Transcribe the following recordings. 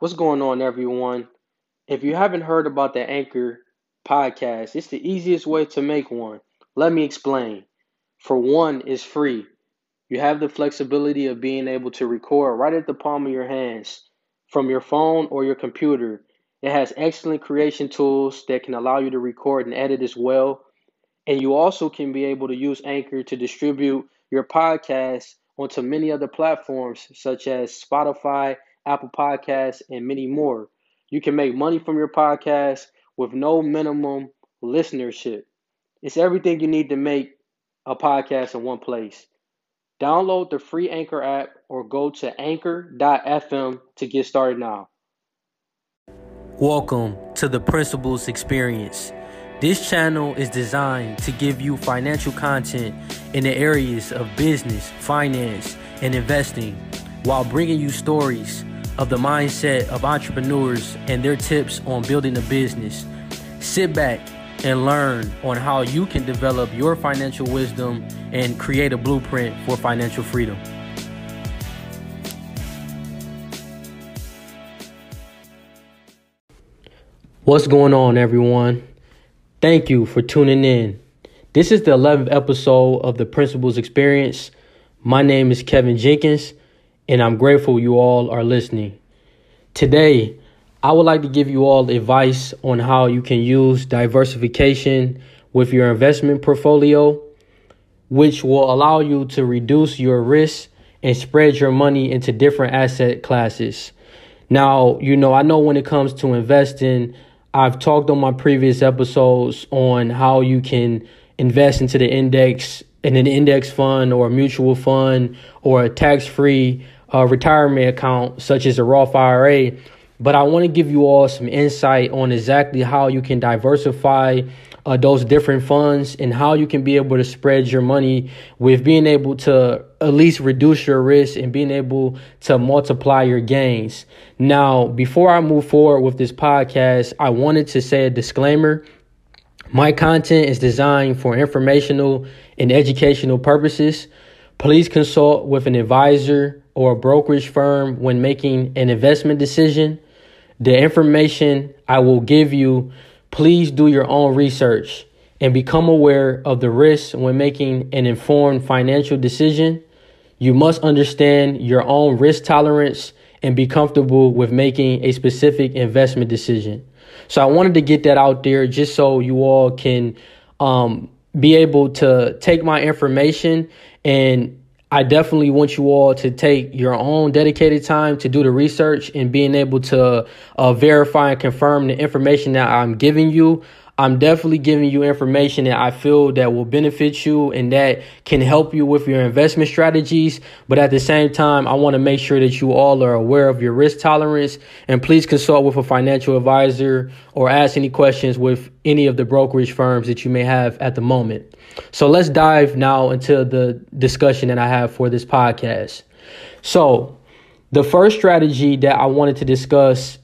What's going on, everyone? If you haven't heard about the Anchor podcast, it's the easiest way to make one. Let me explain. For one, it's free. You have the flexibility of being able to record right at the palm of your hands from your phone or your computer. It has excellent creation tools that can allow you to record and edit as well. And you also can be able to use Anchor to distribute your podcast onto many other platforms such as Spotify, Apple Podcasts, and many more. You can make money from your podcast with no minimum listenership. It's everything you need to make a podcast in one place. Download the free Anchor app or go to anchor.fm to get started now. Welcome to the Principles Experience. This channel is designed to give you financial content in the areas of business, finance, and investing while bringing you stories of the mindset of entrepreneurs and their tips on building a business. Sit back and learn on how you can develop your financial wisdom and create a blueprint for financial freedom. What's going on, everyone? Thank you for tuning in. This is the 11th episode of the Principles Experience. My name is Kevin Jenkins, and I'm grateful you all are listening. Today, I would like to give you all advice on how you can use diversification with your investment portfolio, which will allow you to reduce your risk and spread your money into different asset classes. Now, you know, I know when it comes to investing, I've talked on my previous episodes on how you can invest into the index in an index fund or a mutual fund or a tax free uh, retirement account, such as a Roth IRA. But I want to give you all some insight on exactly how you can diversify uh, those different funds and how you can be able to spread your money with being able to at least reduce your risk and being able to multiply your gains. Now, before I move forward with this podcast, I wanted to say a disclaimer. My content is designed for informational and educational purposes. Please consult with an advisor or a brokerage firm when making an investment decision. The information I will give you, please do your own research and become aware of the risks when making an informed financial decision. You must understand your own risk tolerance and be comfortable with making a specific investment decision. So I wanted to get that out there just so you all can um, be able to take my information and I definitely want you all to take your own dedicated time to do the research and being able to uh, verify and confirm the information that I'm giving you. I'm definitely giving you information that I feel that will benefit you and that can help you with your investment strategies. But at the same time, I want to make sure that you all are aware of your risk tolerance and please consult with a financial advisor or ask any questions with any of the brokerage firms that you may have at the moment. So let's dive now into the discussion that I have for this podcast. So, the first strategy that I wanted to discuss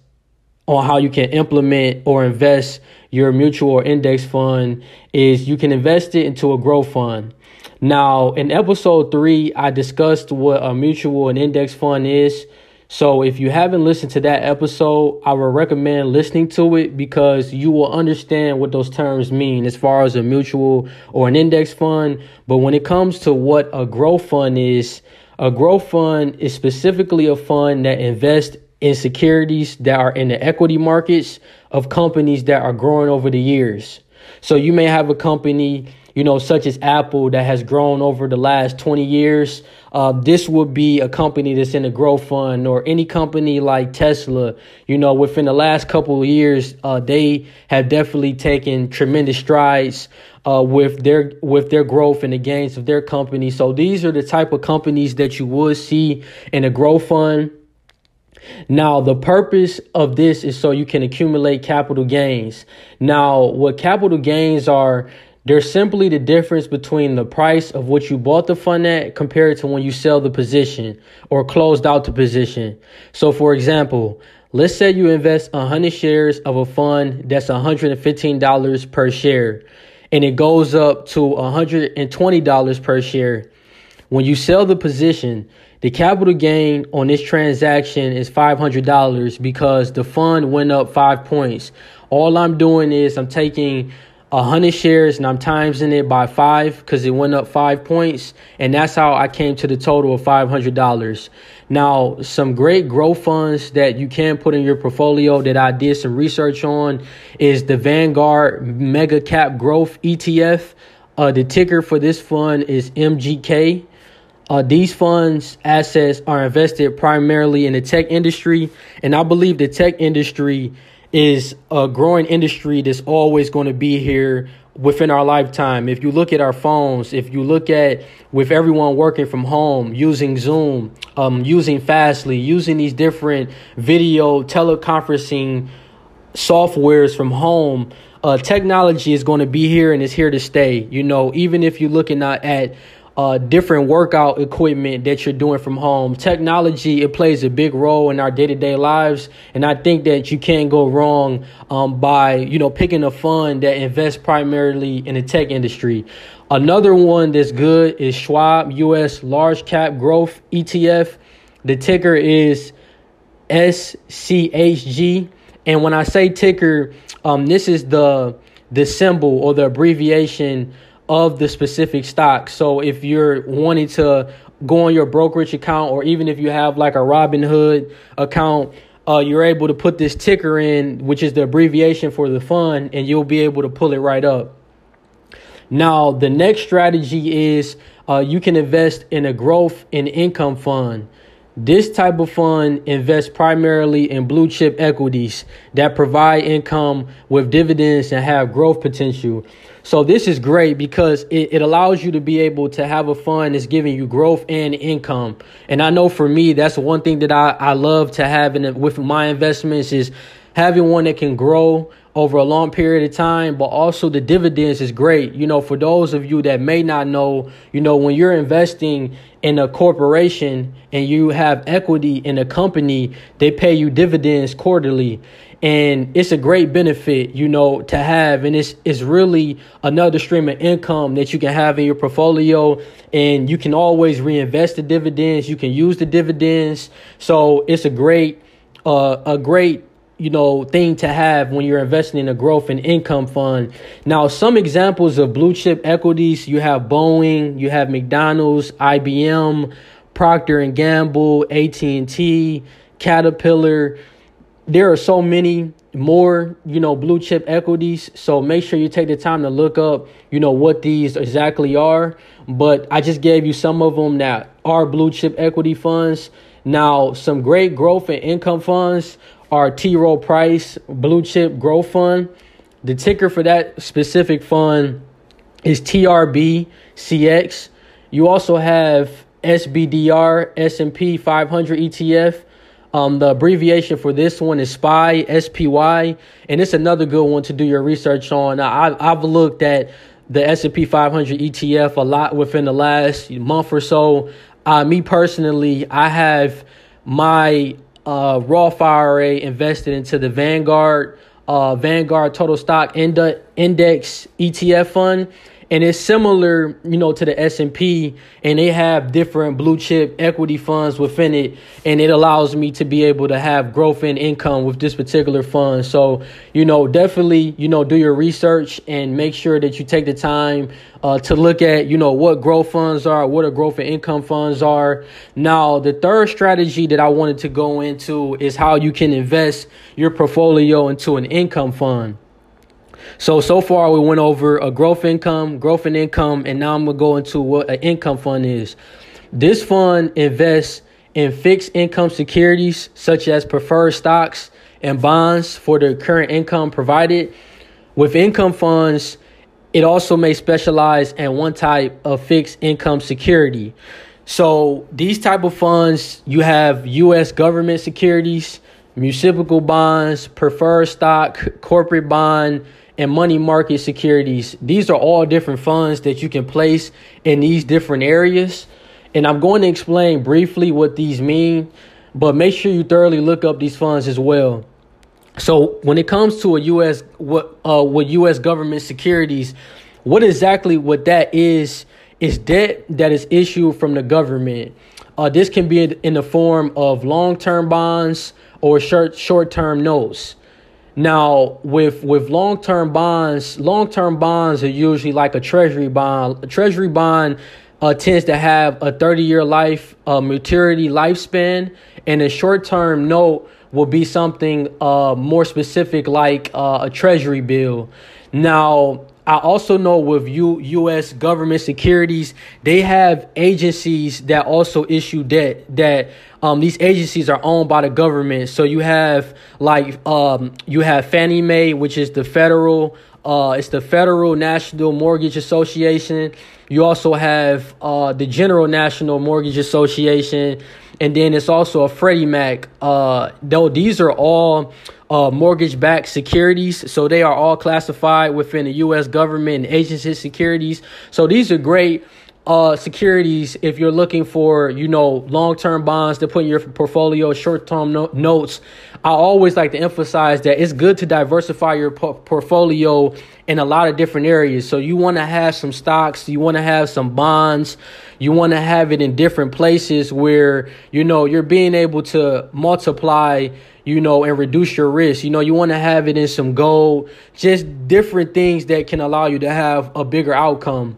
on how you can implement or invest your mutual or index fund is you can invest it into a growth fund. Now, in episode three, I discussed what a mutual and index fund is. So, if you haven't listened to that episode, I would recommend listening to it because you will understand what those terms mean as far as a mutual or an index fund. But when it comes to what a growth fund is, a growth fund is specifically a fund that invests in securities that are in the equity markets of companies that are growing over the years. So you may have a company, you know, such as Apple that has grown over the last 20 years. Uh, this would be a company that's in a growth fund or any company like Tesla. You know, within the last couple of years, uh, they have definitely taken tremendous strides uh, with their with their growth and the gains of their company. So these are the type of companies that you would see in a growth fund. Now, the purpose of this is so you can accumulate capital gains. Now, what capital gains are, they're simply the difference between the price of what you bought the fund at compared to when you sell the position or closed out the position. So, for example, let's say you invest 100 shares of a fund that's $115 per share and it goes up to $120 per share. When you sell the position, The capital gain on this transaction is $500 because the fund went up five points. All I'm doing is I'm taking 100 shares and I'm timesing it by five because it went up five points. And that's how I came to the total of $500. Now, some great growth funds that you can put in your portfolio that I did some research on is the Vanguard Mega Cap Growth ETF. Uh, the ticker for this fund is MGK. Uh, these funds assets are invested primarily in the tech industry, and I believe the tech industry is a growing industry that's always going to be here within our lifetime. If you look at our phones, if you look at with everyone working from home, using Zoom, um, using Fastly, using these different video teleconferencing softwares from home, uh, technology is going to be here and is here to stay. You know, even if you're looking at uh, different workout equipment that you're doing from home. Technology, it plays a big role in our day to day lives. And I think that you can't go wrong um, by, you know, picking a fund that invests primarily in the tech industry. Another one that's good is Schwab US Large Cap Growth ETF. The ticker is SCHG. And when I say ticker, um, this is the the symbol or the abbreviation of the specific stock. So if you're wanting to go on your brokerage account, or even if you have like a Robinhood account, uh, you're able to put this ticker in, which is the abbreviation for the fund, and you'll be able to pull it right up. Now, the next strategy is uh, you can invest in a growth and income fund. This type of fund invests primarily in blue chip equities that provide income with dividends and have growth potential. So this is great because it, it allows you to be able to have a fund that's giving you growth and income. And I know for me, that's one thing that I, I love to have in with my investments is having one that can grow over a long period of time, but also the dividends is great. You know, for those of you that may not know, you know, when you're investing in a corporation and you have equity in a company, they pay you dividends quarterly. And it's a great benefit, you know, to have. And it's it's really another stream of income that you can have in your portfolio. And you can always reinvest the dividends. You can use the dividends. So it's a great uh, a great you know thing to have when you're investing in a growth and income fund. Now, some examples of blue chip equities, you have Boeing, you have McDonald's, IBM, Procter and Gamble, AT&T, Caterpillar. There are so many more, you know, blue chip equities. So make sure you take the time to look up, you know, what these exactly are. But I just gave you some of them that are blue chip equity funds. Now, some great growth and income funds are T. Rowe Price Blue Chip Growth Fund. The ticker for that specific fund is TRBCX. You also have SPDR S&P 500 ETF. Um, the abbreviation for this one is SPY, SPY, and it's another good one to do your research on. I, I've looked at the S&P 500 ETF a lot within the last month or so. Uh, me personally, I have my uh, Roth IRA invested into the Vanguard uh, Vanguard Total Stock Index ETF fund and it's similar, you know, to the S and P, and they have different blue chip equity funds within it, and it allows me to be able to have growth in income with this particular fund. So, you know, definitely, you know, do your research and make sure that you take the time uh, to look at, you know, what growth funds are, what a growth and income funds are. Now, the third strategy that I wanted to go into is how you can invest your portfolio into an income fund. So so far we went over a growth income, growth in income, and now I'm gonna go into what an income fund is. This fund invests in fixed income securities such as preferred stocks and bonds for the current income provided. With income funds, it also may specialize in one type of fixed income security. So these type of funds, you have US government securities, municipal bonds, preferred stock, corporate bond, and money market securities. These are all different funds that you can place in these different areas. And I'm going to explain briefly what these mean, but make sure you thoroughly look up these funds as well. So when it comes to a US what uh with US government securities, what exactly what that is is debt that is issued from the government. Uh, this can be in the form of long term bonds or short short term notes. Now, with with long term bonds, long term bonds are usually like a treasury bond. A treasury bond uh, tends to have a 30 year life uh, maturity lifespan, and a short term note will be something uh, more specific like uh, a treasury bill. Now, I also know with U, U.S. government securities, they have agencies that also issue debt. That um, these agencies are owned by the government. So you have like um, you have Fannie Mae, which is the federal. Uh, it's the Federal National Mortgage Association. You also have uh, the General National Mortgage Association, and then it's also a Freddie Mac. Uh, though these are all uh, mortgage backed securities. So they are all classified within the U.S. government and agency securities. So these are great uh, securities if you're looking for, you know, long term bonds to put in your portfolio, short term no- notes. I always like to emphasize that it's good to diversify your po- portfolio in a lot of different areas. So you want to have some stocks, you want to have some bonds, you want to have it in different places where, you know, you're being able to multiply you know, and reduce your risk. You know, you want to have it in some gold, just different things that can allow you to have a bigger outcome.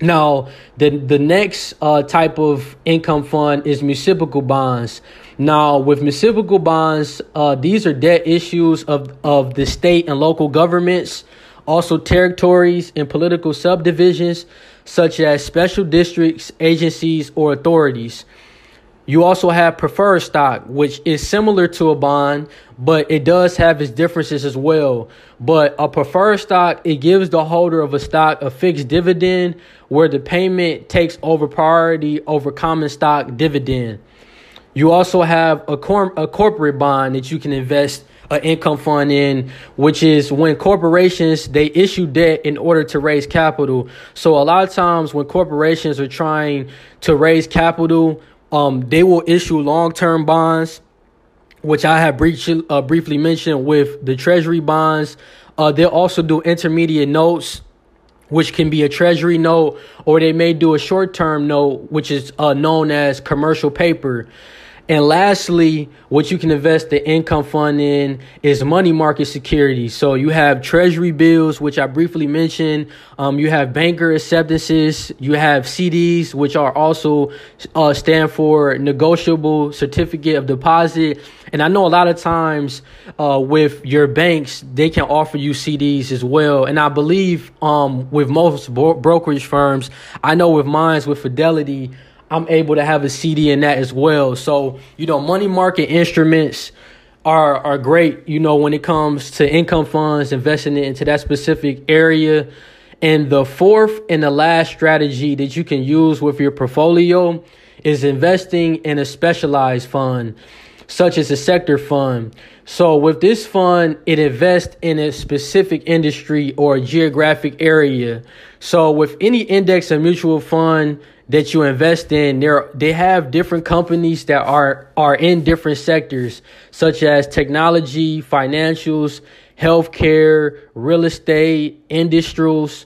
Now, the the next uh, type of income fund is municipal bonds. Now, with municipal bonds, uh, these are debt issues of, of the state and local governments, also territories and political subdivisions, such as special districts, agencies, or authorities. You also have preferred stock, which is similar to a bond, but it does have its differences as well. But a preferred stock, it gives the holder of a stock a fixed dividend where the payment takes over priority over common stock dividend. You also have a, cor- a corporate bond that you can invest an income fund in, which is when corporations they issue debt in order to raise capital. So a lot of times when corporations are trying to raise capital, um, they will issue long term bonds, which I have briefly, uh, briefly mentioned with the treasury bonds. Uh, they'll also do intermediate notes, which can be a treasury note, or they may do a short term note, which is uh, known as commercial paper. And lastly, what you can invest the income fund in is money market securities. So you have treasury bills, which I briefly mentioned. Um, you have banker acceptances. You have CDs, which are also uh, stand for negotiable certificate of deposit. And I know a lot of times uh, with your banks, they can offer you CDs as well. And I believe um, with most bro- brokerage firms, I know with mines, with Fidelity, I'm able to have a CD in that as well. So, you know, money market instruments are are great, you know, when it comes to income funds, investing it into that specific area. And the fourth and the last strategy that you can use with your portfolio is investing in a specialized fund, such as a sector fund. So with this fund, it invests in a specific industry or geographic area. So with any index or mutual fund, that you invest in, there they have different companies that are are in different sectors, such as technology, financials, healthcare, real estate, industrials.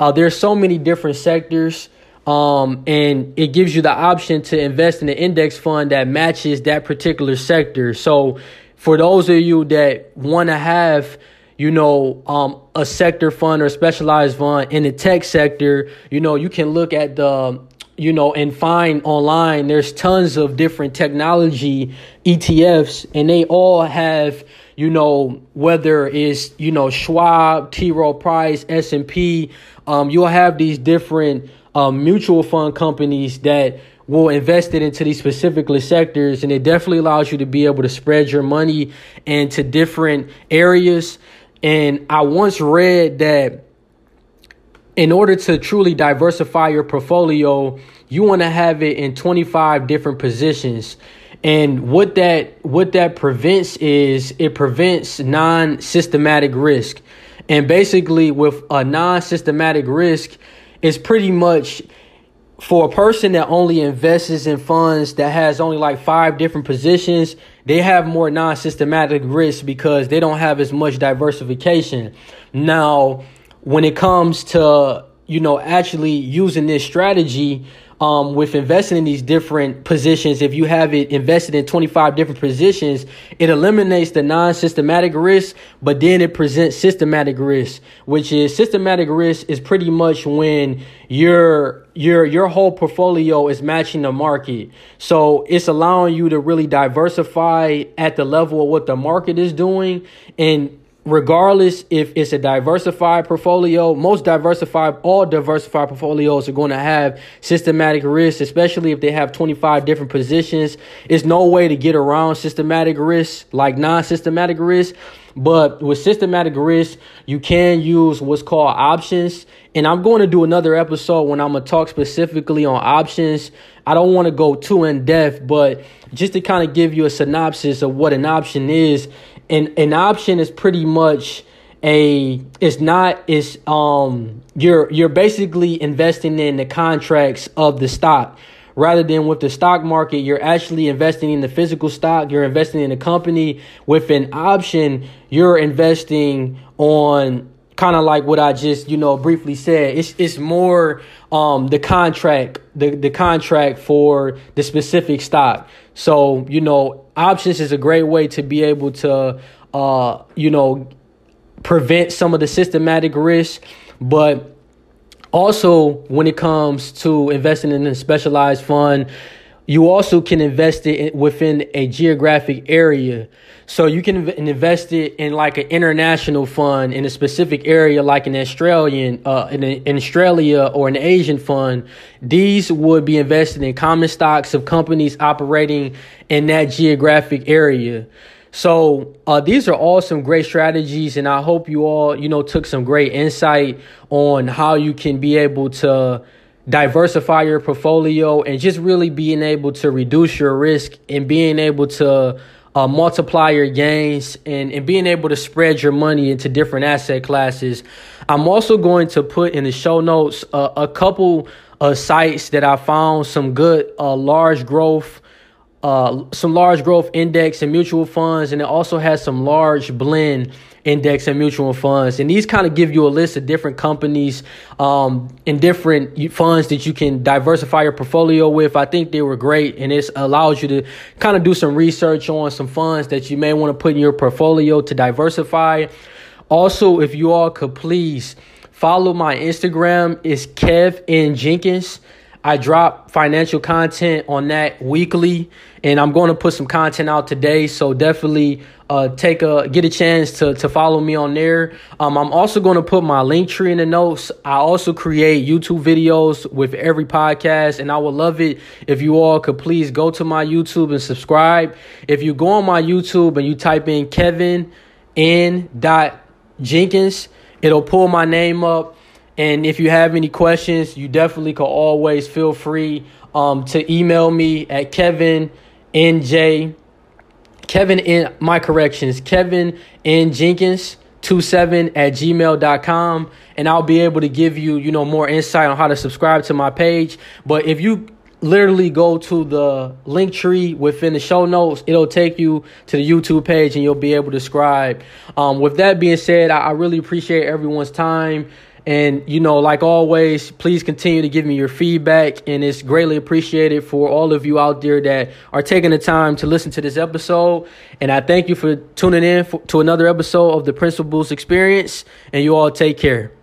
Uh, there's so many different sectors, um, and it gives you the option to invest in an index fund that matches that particular sector. So, for those of you that want to have you know, um, a sector fund or specialized fund in the tech sector, you know, you can look at the you know, and find online, there's tons of different technology ETFs, and they all have, you know, whether it's, you know, Schwab, T. Rowe Price, S&P, um, you'll have these different um, mutual fund companies that will invest it into these specific sectors, and it definitely allows you to be able to spread your money into different areas. And I once read that in order to truly diversify your portfolio, you want to have it in 25 different positions. And what that what that prevents is it prevents non-systematic risk. And basically with a non-systematic risk it's pretty much for a person that only invests in funds that has only like five different positions, they have more non-systematic risk because they don't have as much diversification. Now, when it comes to you know actually using this strategy um, with investing in these different positions, if you have it invested in 25 different positions, it eliminates the non systematic risk, but then it presents systematic risk, which is systematic risk is pretty much when your your your whole portfolio is matching the market. So it's allowing you to really diversify at the level of what the market is doing and regardless if it's a diversified portfolio, most diversified, all diversified portfolios are going to have systematic risk, especially if they have 25 different positions. It's no way to get around systematic risk like non systematic risk. But with systematic risk, you can use what's called options. And I'm going to do another episode when I'm going to talk specifically on options. I don't want to go too in depth, but just to kind of give you a synopsis of what an option is, an an option is pretty much a it's not it's um you're you're basically investing in the contracts of the stock. Rather than with the stock market you're actually investing in the physical stock you're investing in a company. With an option you're investing on kind of like what I just you know briefly said. It's it's more um the contract the the contract for the specific stock. So you know options is a great way to be able to uh you know prevent some of the systematic risk. But also when it comes to investing in a specialized fund you also can invest it within a geographic area. So you can invest it in like an international fund in a specific area, like an Australian, uh, in, in Australia or an Asian fund. These would be invested in common stocks of companies operating in that geographic area. So uh, these are all some great strategies, and I hope you all, you know, took some great insight on how you can be able to diversify your portfolio and just really being able to reduce your risk and being able to uh, multiply your gains and, and being able to spread your money into different asset classes. I'm also going to put in the show notes uh, a couple of sites that I found some good uh, large growth uh, some large growth index and mutual funds, and it also has some large blend index and mutual funds. And these kind of give you a list of different companies um, and different funds that you can diversify your portfolio with. I think they were great, and it allows you to kind of do some research on some funds that you may want to put in your portfolio to diversify. Also, if you all could please follow my Instagram, is Kev N Jenkins. I drop financial content on that weekly, and I'm going to put some content out today. So definitely uh, take a get a chance to to follow me on there. Um, I'm also going to put my Linktree in the notes. I also create YouTube videos with every podcast, and I would love it if you all could please go to my YouTube and subscribe. If you go on my YouTube and you type in Kevin N. Dot Jenkins, it'll pull my name up and if you have any questions, you definitely can always feel free um, to email me at Kevin NJ. Kevin in my corrections, Kevin N Jenkins. 27 at gmail.com and I'll be able to give you, you know, more insight on how to subscribe to my page. But if you literally go to the Linktree within the show notes, it'll take you to the YouTube page and you'll be able to subscribe. Um, with that being said, I, I really appreciate everyone's time. And, you know, like always, please continue to give me your feedback. And it's greatly appreciated for all of you out there that are taking the time to listen to this episode. And I thank you for tuning in for, to another episode of the Principles Experience. And you all take care.